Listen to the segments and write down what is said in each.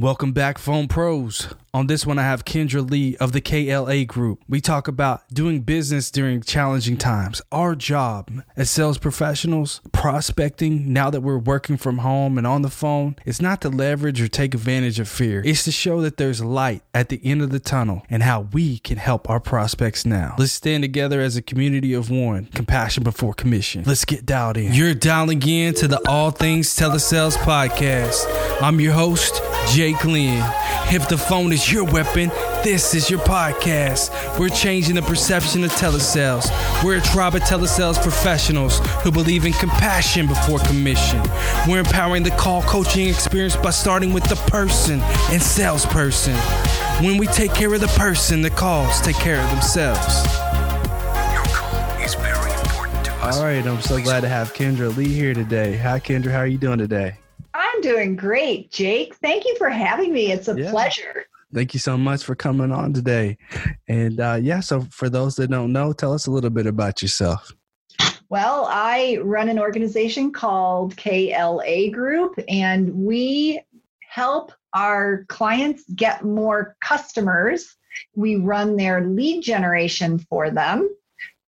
Welcome back, Phone Pros. On this one, I have Kendra Lee of the KLA Group. We talk about doing business during challenging times, our job as sales professionals, prospecting now that we're working from home and on the phone. It's not to leverage or take advantage of fear, it's to show that there's light at the end of the tunnel and how we can help our prospects now. Let's stand together as a community of one, compassion before commission. Let's get dialed in. You're dialing in to the All Things Telesales podcast. I'm your host, Jake Lynn. If the phone is your weapon, this is your podcast. We're changing the perception of telesales. We're a tribe of telesales professionals who believe in compassion before commission. We're empowering the call coaching experience by starting with the person and salesperson. When we take care of the person, the calls take care of themselves. Your call is very important to us. All right, I'm so glad to have Kendra Lee here today. Hi, Kendra. How are you doing today? I'm doing great, Jake. Thank you for having me. It's a Yeah. pleasure. Thank you so much for coming on today. And uh, yeah, so for those that don't know, tell us a little bit about yourself. Well, I run an organization called KLA Group, and we help our clients get more customers. We run their lead generation for them,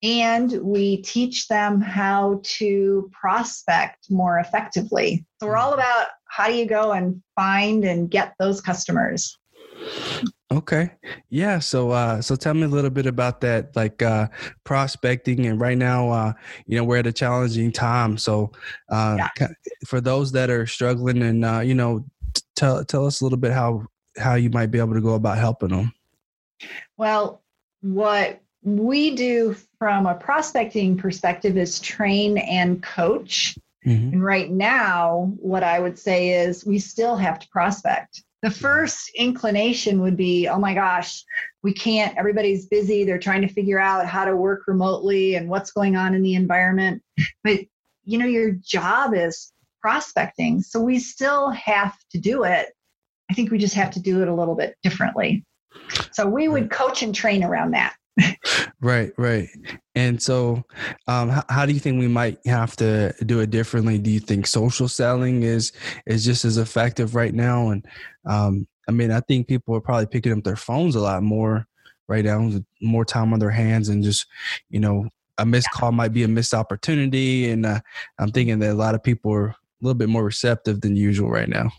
and we teach them how to prospect more effectively. So, we're all about how do you go and find and get those customers. Okay. Yeah. So uh so tell me a little bit about that, like uh prospecting and right now uh you know we're at a challenging time. So uh Yeah. for those that are struggling and uh you know t- tell tell us a little bit how how you might be able to go about helping them. Well, what we do from a prospecting perspective is train and coach. Mhm. And right now, what I would say is we still have to prospect. The first inclination would be, oh my gosh, we can't, everybody's busy. They're trying to figure out how to work remotely and what's going on in the environment. But, you know, your job is prospecting. So we still have to do it. I think we just have to do it a little bit differently. So we would coach and train around that. Right, right. And so, um, how, how do you think we might have to do it differently? Do you think social selling is is just as effective right now? And um, I mean, I think people are probably picking up their phones a lot more right now, with more time on their hands, and just you know, a missed call might be a missed opportunity. And uh, I'm thinking that a lot of people are a little bit more receptive than usual right now.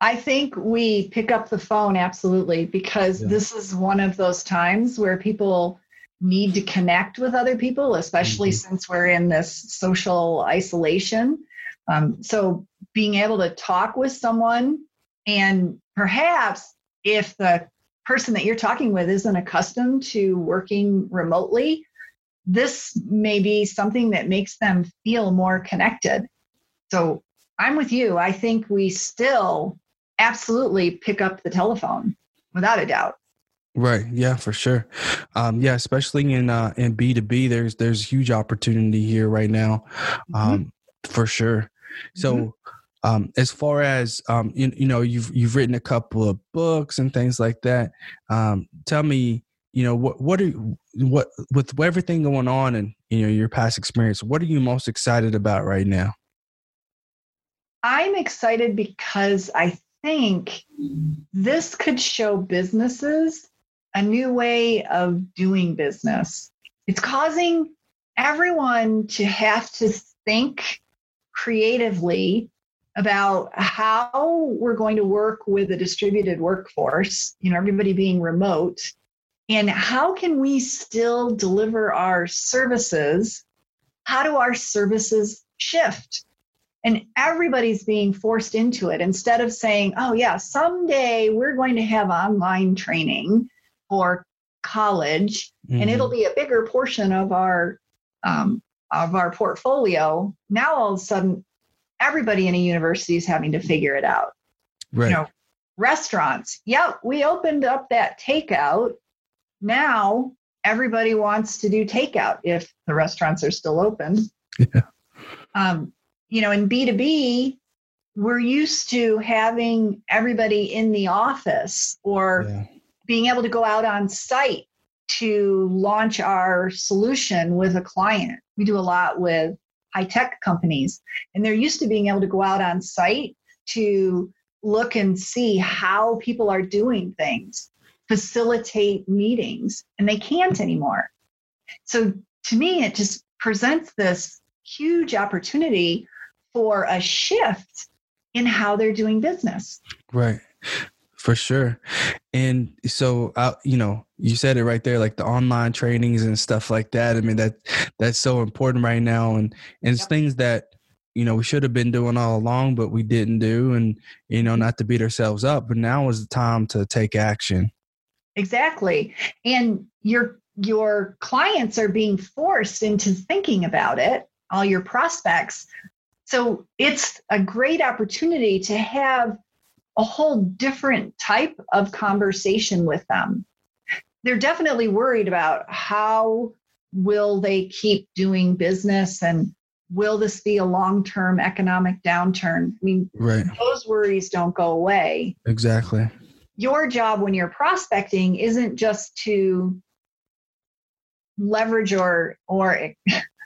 I think we pick up the phone absolutely because Yeah. this is one of those times where people need to connect with other people, especially Mhm. since we're in this social isolation. Um, so being able to talk with someone and perhaps if the person that you're talking with isn't accustomed to working remotely, this may be something that makes them feel more connected. So I'm with you. I think we still absolutely pick up the telephone without a doubt. Right. Yeah, for sure. Um, yeah, especially in uh, in B two B, there's there's huge opportunity here right now, um, for sure. So, um, as far as um, you, you know, you've you've written a couple of books and things like that. Um, tell me, you know, what what are what with everything going on and you know your past experience, what are you most excited about right now? I'm excited because I think this could show businesses a new way of doing business. It's causing everyone to have to think creatively about how we're going to work with a distributed workforce, you know, everybody being remote, and how can we still deliver our services? How do our services shift? And everybody's being forced into it instead of saying oh yeah someday we're going to have online training for college and it'll be a bigger portion of our um, of our portfolio. Now all of a sudden everybody in a university is having to figure it out. Right. you know restaurants. Yep we opened up that takeout. Now everybody wants to do takeout if the restaurants are still open. Yeah. um, you know in b2b we're used to having everybody in the office or yeah. being able to go out on site to launch our solution with a client. We do a lot with high tech companies, and they're used to being able to go out on site to look and see how people are doing things, facilitate meetings, and they can't anymore. So to me, it just presents this huge opportunity for a shift in how they're doing business. Right. For sure. And so uh, you know, you said it right there like the online trainings and stuff like that. I mean that that's so important right now and and it's yep. things that you know we should have been doing all along but we didn't do and you know not to beat ourselves up but now is the time to take action exactly and your your clients are being forced into thinking about it all your prospects so it's a great opportunity to have a whole different type of conversation with them. They're definitely worried about how will they keep doing business and will this be a long-term economic downturn? I mean, right. those worries don't go away. Exactly. Your job when you're prospecting isn't just to leverage or or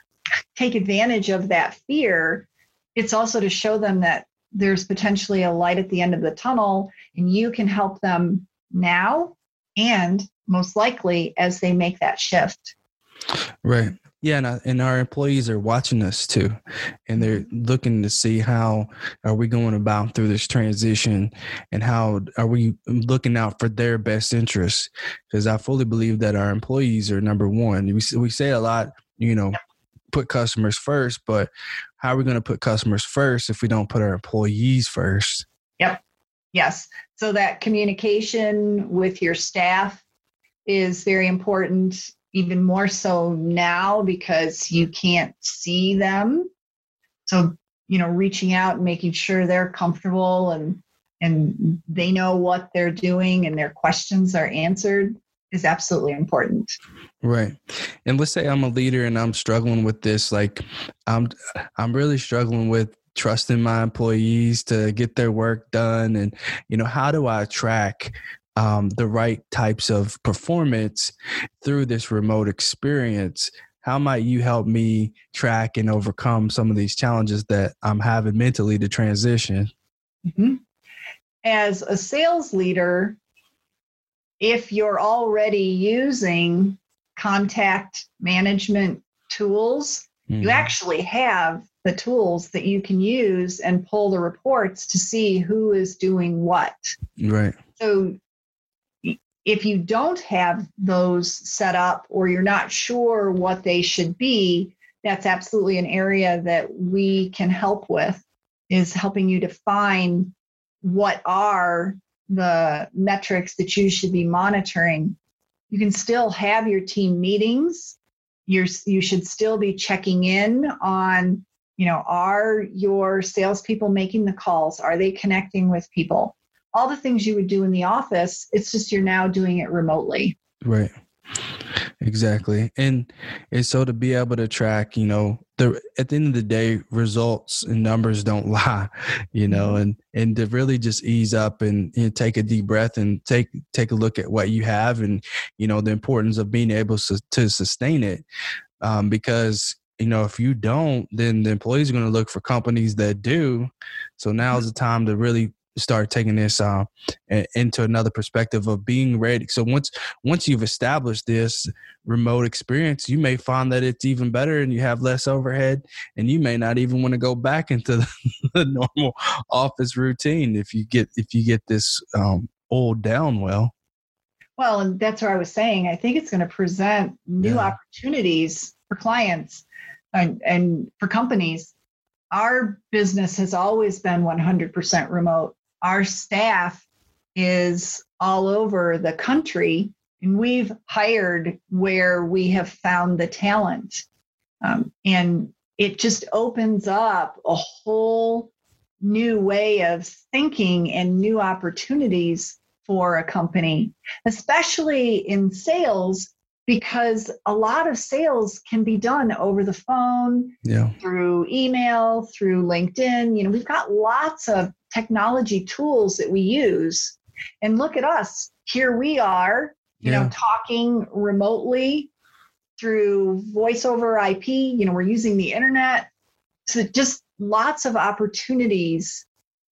take advantage of that fear it's also to show them that there's potentially a light at the end of the tunnel and you can help them now and most likely as they make that shift. Right. Yeah and, uh, and our employees are watching us too and they're looking to see how are we going about through this transition and how are we looking out for their best interests. Because i fully believe that our employees are number one. We, we say a lot you know put customers first, but how are we going to put customers first if we don't put our employees first? Yep. Yes. So that communication with your staff is very important, even more so now because you can't see them. So, you know, reaching out and making sure they're comfortable and and they know what they're doing and their questions are answered is absolutely important. Right. And let's say I'm a leader and I'm struggling with this like I'm I'm really struggling with trusting my employees to get their work done and you know how do I track um, the right types of performance through this remote experience how might you help me track and overcome some of these challenges that i'm having mentally to transition mm-hmm. as a sales leader if you're already using contact management tools, mm-hmm. you actually have the tools that you can use and pull the reports to see who is doing what. Right. So if you don't have those set up or you're not sure what they should be, that's absolutely an area that we can help with is helping you define what are the metrics that you should be monitoring. You can still have your team meetings. You're, you should still be checking in on, you know, are your salespeople making the calls? Are they connecting with people? All the things you would do in the office, it's just you're now doing it remotely. Right. Exactly. And and so to be able to track, you know, the at the end of the day, results and numbers don't lie, you know, mm-hmm. and and to really just ease up and, and take a deep breath and take take a look at what you have and you know the importance of being able to, to sustain it, um, because you know if you don't, then the employees are going to look for companies that do. So now is the time to really start taking this uh, into another perspective of being ready. So once once you've established this remote experience, you may find that it's even better and you have less overhead, and you may not even want to go back into the, the normal office routine if you get if you get this um, old down well. Well, and that's what I was saying. I think it's going to present new yeah. opportunities for clients and, and for companies our business has always been 100% remote our staff is all over the country and we've hired where we have found the talent um, and it just opens up a whole new way of thinking and new opportunities for a company especially in sales because a lot of sales can be done over the phone yeah. through email through linkedin you know we've got lots of technology tools that we use. And look at us. Here we are, you yeah. know, talking remotely through voice over IP. You know, we're using the internet. So just lots of opportunities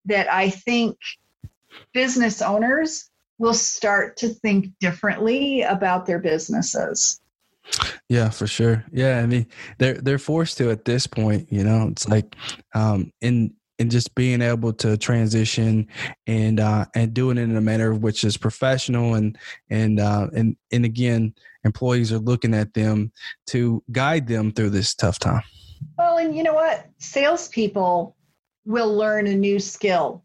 that I think business owners will start to think differently about their businesses. Yeah, for sure. Yeah, I mean, they're they're forced to at this point. You know, it's like, um, in and just being able to transition and uh, and doing it in a manner which is professional and and uh, and and again, employees are looking at them to guide them through this tough time. Well, and you know what, salespeople will learn a new skill.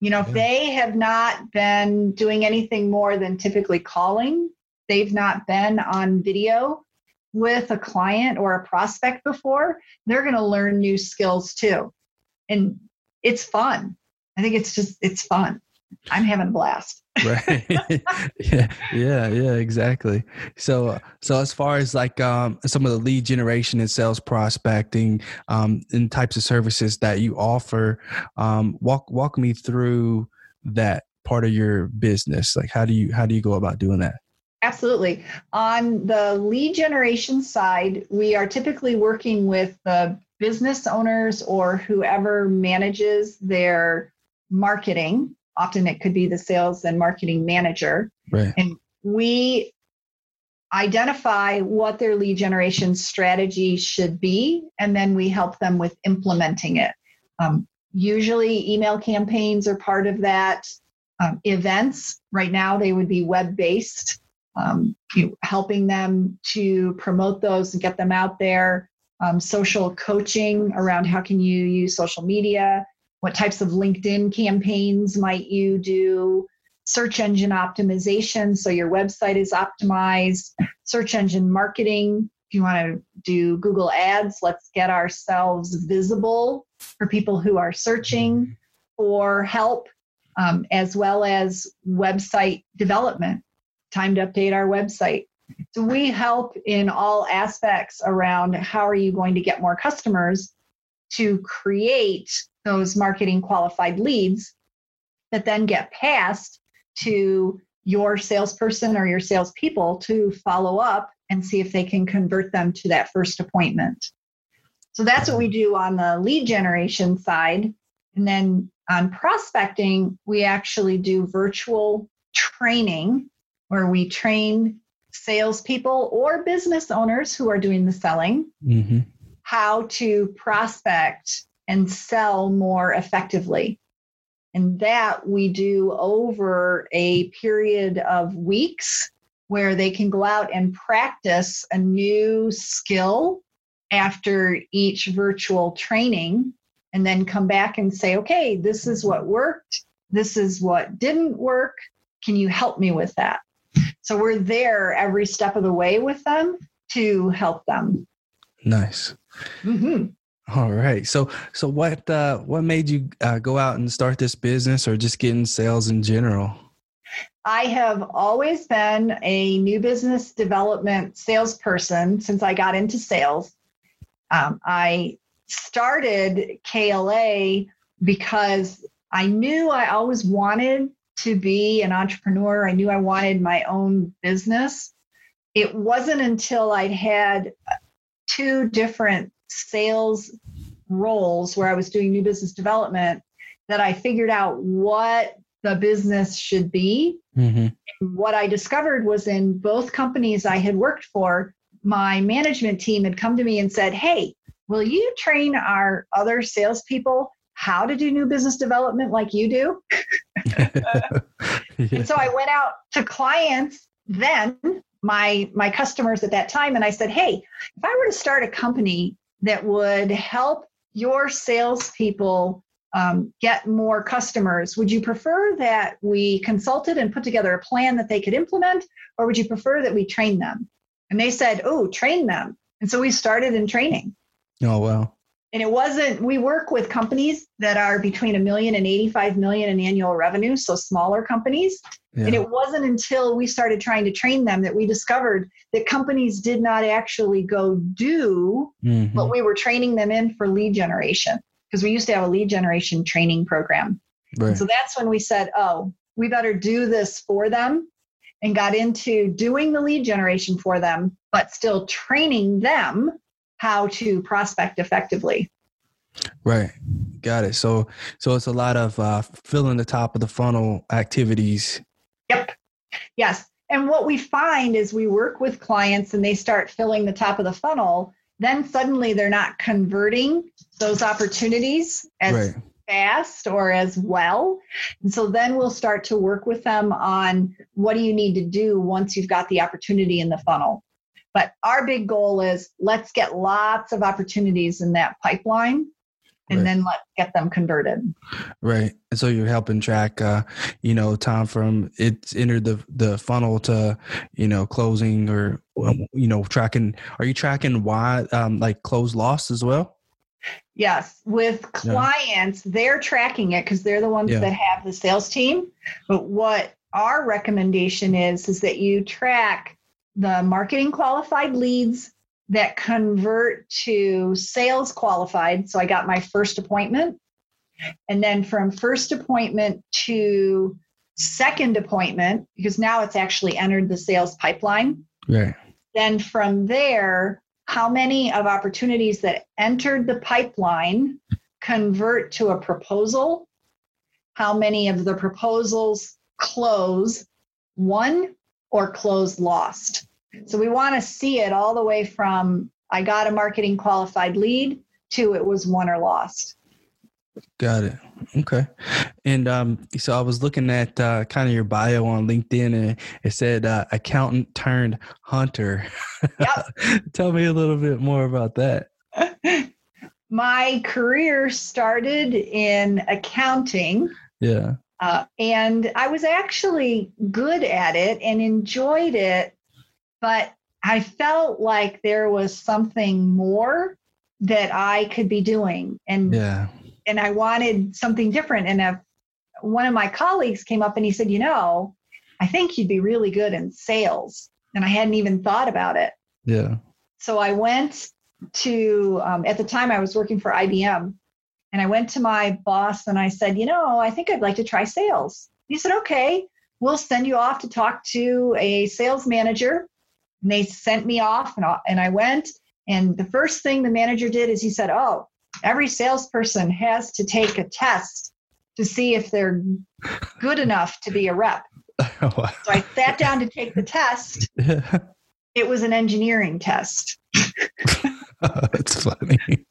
You know, if they have not been doing anything more than typically calling, they've not been on video with a client or a prospect before, they're going to learn new skills too. And it's fun. I think it's just, it's fun. I'm having a blast. right yeah yeah yeah exactly so so as far as like um some of the lead generation and sales prospecting um and types of services that you offer um walk walk me through that part of your business like how do you how do you go about doing that Absolutely. On the lead generation side, we are typically working with the business owners or whoever manages their marketing. Often it could be the sales and marketing manager. right And we identify what their lead generation strategy should be, and then we help them with implementing it. Um, usually, email campaigns are part of that. Um, events, right now, they would be web based, um, you helping them to promote those and get them out there. Um, social coaching around how can you use social media, what types of LinkedIn campaigns might you do, search engine optimization so your website is optimized. Search engine marketing if you want to do google ads let's get ourselves visible for people who are searching for help um, as well as website development. Time to update our website so we help in all aspects around how are you going to get more customers to create those marketing qualified leads that then get passed to your salesperson or your salespeople to follow up and see if they can convert them to that first appointment. So that's what we do on the lead generation side. And then on prospecting, we actually do virtual training where we train salespeople or business owners who are doing the selling mm-hmm. how to prospect and sell more effectively. And that we do over a period of weeks where they can go out and practice a new skill after each virtual training and then come back and say, okay, this is what worked. This is what didn't work. Can you help me with that? So we're there every step of the way with them to help them. nice Mhm. all right so so what uh what made you uh, go out and start this business or just get in sales in general I have always been a new business development salesperson since I got into sales. Um, I started KLA because I knew I always wanted to be an entrepreneur. I knew I wanted my own business. It wasn't until I'd had two different sales roles where I was doing new business development that I figured out what the business should be mm-hmm. what I discovered was in both companies I had worked for, my management team had come to me and said, Hey, will you train our other salespeople how to do new business development like you do? yeah. And so I went out to clients then, my my customers at that time, and I said, Hey, if I were to start a company that would help your salespeople um, get more customers, would you prefer that we consulted and put together a plan that they could implement, or would you prefer that we train them? And they said, Oh, train them. And so we started in training. oh wow And it wasn't, we work with companies that are between a million and 85 million in annual revenue, so smaller companies. And it wasn't until we started trying to train them that we discovered that companies did not actually go do Mhm. what we were training them in for lead generation. Because we used to have a lead generation training program. right. So that's when we said, oh, we better do this for them and got into doing the lead generation for them, but still training them how to prospect effectively. Right. Got it. So so it's a lot of uh, filling the top of the funnel activities. Yep. Yes. And what we find is we work with clients and they start filling the top of the funnel, then suddenly they're not converting those opportunities as Right. fast or as well. And so then we'll start to work with them on what do you need to do once you've got the opportunity in the funnel. But our big goal is let's get lots of opportunities in that pipeline and Right. then let's get them converted. Right. And so you're helping track uh, you know, time from it's entered the the funnel to, you know, closing or um, you know, tracking are you tracking why um like close loss as well? Yes, with clients, they're tracking it because they're the ones Yeah. that have the sales team. But what our recommendation is is that you track the marketing qualified leads that convert to sales qualified. So I got my first appointment. And then from first appointment to second appointment, because now it's actually entered the sales pipeline Right. then from there, how many of opportunities that entered the pipeline convert to a proposal? How many of the proposals close won or close lost? So we want to see it all the way from I got a marketing qualified lead to it was won or lost. Got it. Okay. And um, so I was looking at uh, kind of your bio on LinkedIn, and it said uh, accountant turned hunter. Yep. Tell me a little bit more about that. My career started in accounting. Yeah. Uh, and I was actually good at it and enjoyed it, but I felt like there was something more that I could be doing, and Yeah. and I wanted something different. And a, one of my colleagues came up and he said, "You know, I think you'd be really good in sales," and I hadn't even thought about it. Yeah. So I went to, um, at the time I was working for IBM, and I went to my boss and I said, you know, I think I'd like to try sales. He said, okay, we'll send you off to talk to a sales manager. And they sent me off, and I, and I went. And the first thing the manager did is he said, oh, every salesperson has to take a test to see if they're good enough to be a rep. Wow. So I sat down to take the test. It was an engineering test. That's funny.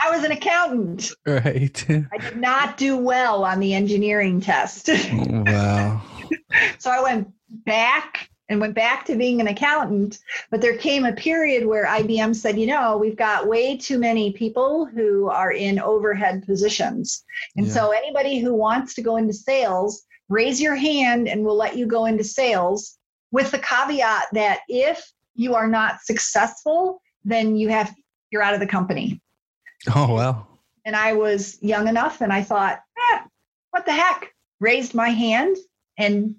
I was an accountant. right. I did not do well on the engineering test. wow. so I went back and went back to being an accountant. But there came a period where IBM said, you know, we've got way too many people who are in overhead positions. And Yeah. so anybody who wants to go into sales, raise your hand and we'll let you go into sales with the caveat that if you are not successful, then you have you're out of the company. Oh wow. and I was young enough and I thought, eh, what the heck? Raised my hand and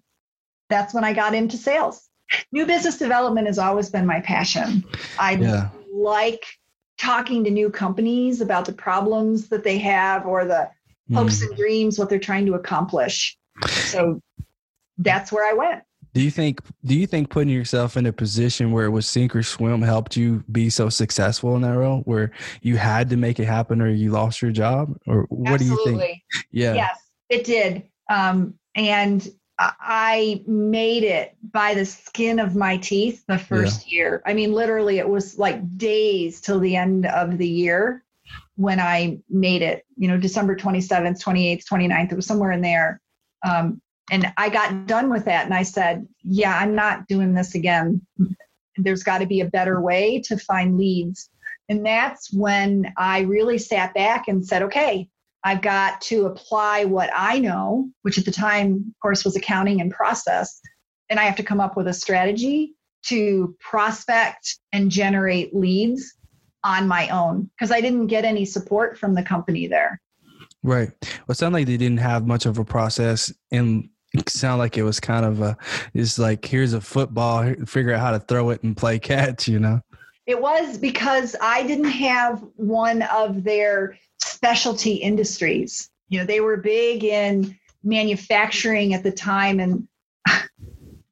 that's when I got into sales. New business development has always been my passion. I Yeah. like talking to new companies about the problems that they have or the hopes Mm. and dreams, what they're trying to accomplish. So that's where I went. Do you think do you think putting yourself in a position where it was sink or swim helped you be so successful in that role where you had to make it happen or you lost your job? Or what do you think? Yeah. Yes, it did. Um, and I- made it by the skin of my teeth the first year. I mean, literally, it was like days till the end of the year when I made it, you know, December 27th, 28th, 29th. It was somewhere in there. Um, and I got done with that and I said, yeah, I'm not doing this again. There's got to be a better way to find leads. And that's when I really sat back and said, okay, I've got to apply what I know, which at the time, of course, was accounting and process. And I have to come up with a strategy to prospect and generate leads on my own because I didn't get any support from the company there. Right. Well, it sounded like they didn't have much of a process and it sounded like it was kind of a it's like here's a football, figure out how to throw it and play catch, you know? It was because I didn't have one of their specialty industries. You know, they were big in manufacturing at the time. And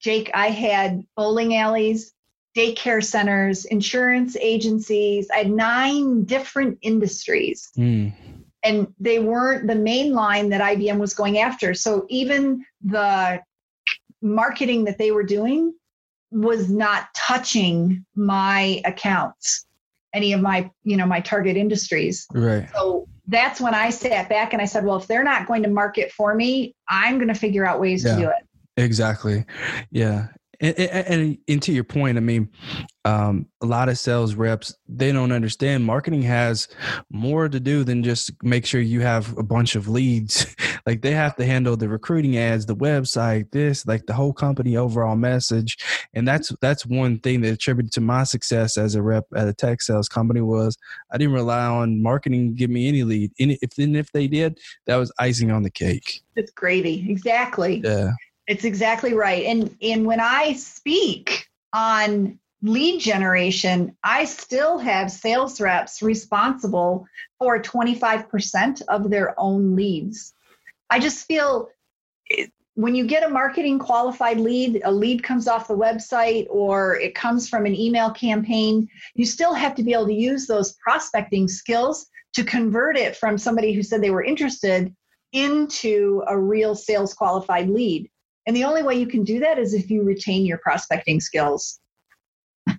Jake, I had bowling alleys, daycare centers, insurance agencies. I had nine different industries. Mm. and they weren't the main line that IBM was going after. So even the marketing that they were doing was not touching my accounts, any of my, you know, my target industries. Right. So that's when I sat back and I said, well, if they're not going to market for me, I'm going to figure out ways Yeah. to do it. Exactly. Yeah. And, and, and- and to your point, I mean, um, a lot of sales reps they don't understand marketing has more to do than just make sure you have a bunch of leads. like they have to handle the recruiting ads, the website, this, like the whole company overall message. And that's that's one thing that attributed to my success as a rep at a tech sales company was I didn't rely on marketing to give me any lead. Any if then if they did, that was icing on the cake. It's gravy. Exactly. Yeah. It's exactly right. And and when I speak on lead generation, I still have sales reps responsible for 25% of their own leads. I just feel when you get a marketing qualified lead, a lead comes off the website or it comes from an email campaign, you still have to be able to use those prospecting skills to convert it from somebody who said they were interested into a real sales qualified lead. And the only way you can do that is if you retain your prospecting skills.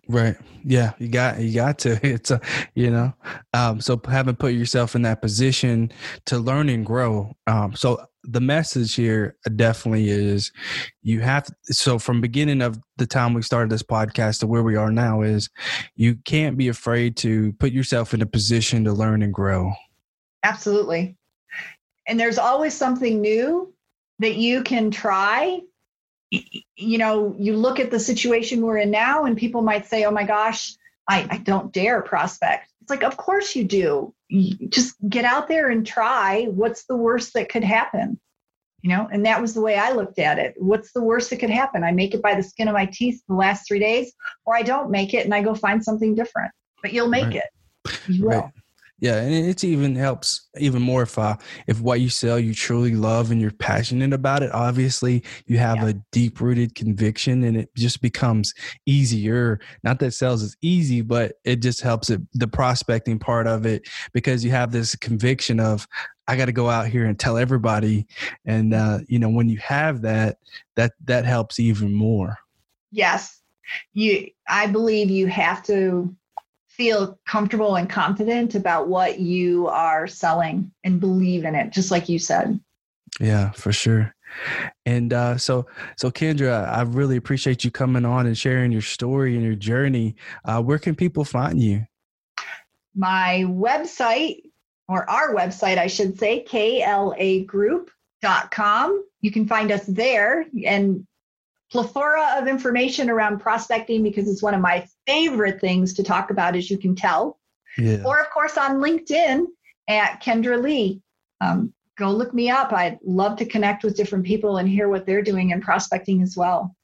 Right. Yeah. You got you got to. It's a you know. Um, so having put yourself in that position to learn and grow. Um, so the message here definitely is you have to, so from beginning of the time we started this podcast to where we are now is you can't be afraid to put yourself in a position to learn and grow. Absolutely. And there's always something new that you can try. You know, you look at the situation we're in now, and people might say, oh my gosh, I, I don't dare prospect. It's like, of course you do. You just get out there and try. What's the worst that could happen? You know, and that was the way I looked at it. What's the worst that could happen? I make it by the skin of my teeth the last three days, or I don't make it and I go find something different. But you'll make Right. it. You will. Right. Yeah, and it's even helps even more if uh, if what you sell you truly love and you're passionate about it. Obviously, you have Yeah. a deep rooted conviction, and it just becomes easier. Not that sales is easy, but it just helps it the prospecting part of it because you have this conviction of I got to go out here and tell everybody, and uh, you know when you have that, that that helps even more. yes you i believe you have to feel comfortable and confident about what you are selling and believe in it just like you said Yeah, for sure. And uh, so, so Kendra, I really appreciate you coming on and sharing your story and your journey. Uh, where can people find you? my website or our website i should say klagroup.com you can find us there and plethora of information around prospecting because it's one of my favorite things to talk about as you can tell Yeah, or of course on LinkedIn at Kendra Lee. Um, go look me up. I'd love to connect with different people and hear what they're doing in prospecting as well.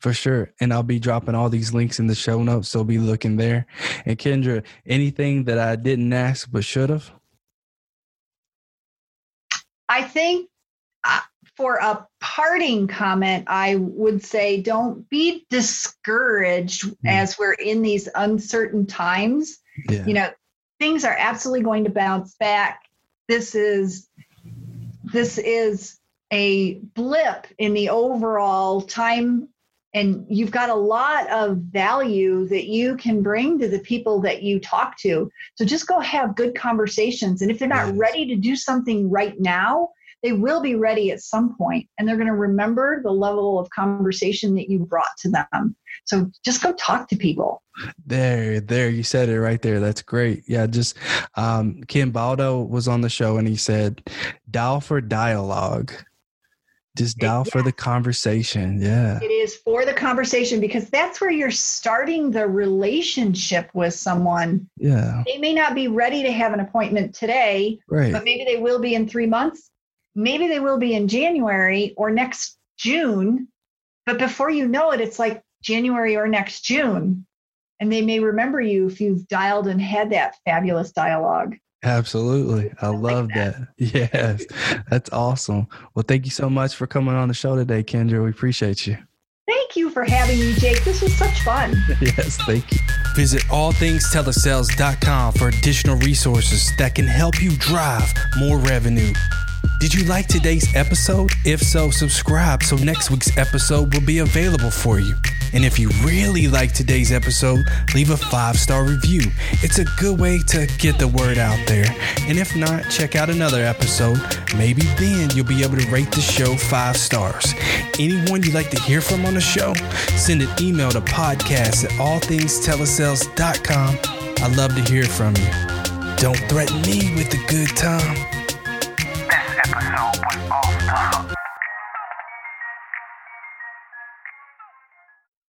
for sure. And I'll be dropping all these links in the show notes, so be looking there. And Kendra, anything that I didn't ask but should have? I think for a parting comment, I would say don't be discouraged hmm. as we're in these uncertain times. Yeah, you know things are absolutely going to bounce back this is this is a blip in the overall time and you've got a lot of value that you can bring to the people that you talk to so just go have good conversations and if they're not Yes. ready to do something right now they will be ready at some point and they're going to remember the level of conversation that you brought to them so just go talk to people There, there, you said it right there. That's great. Yeah, just um, Ken Baldo was on the show and he said, dial for dialogue. Just dial for the conversation. Yeah. It is for the conversation because that's where you're starting the relationship with someone. Yeah. They may not be ready to have an appointment today, Right. but maybe they will be in three months. Maybe they will be in January or next June. But before you know it, it's like January or next June. And they may remember you if you've dialed and had that fabulous dialogue. Absolutely. I love that. Yes. That's awesome. Well, thank you so much for coming on the show today, Kendra. We appreciate you. Thank thank you for having me, Jake. This was such fun. yes, thank you. Visit allthingstelesales.com for additional resources that can help you drive more revenue. Did you like today's episode? If so, subscribe so next week's episode will be available for you. And if you really like today's episode, leave a five star review. It's a good way to get the word out there. And if not, check out another episode. Maybe then you'll be able to rate the show five stars. Anyone you'd like to hear from on the show, send an email to podcast at allthingstelesales.com. I'd love to hear from you. Don't threaten me with a good time.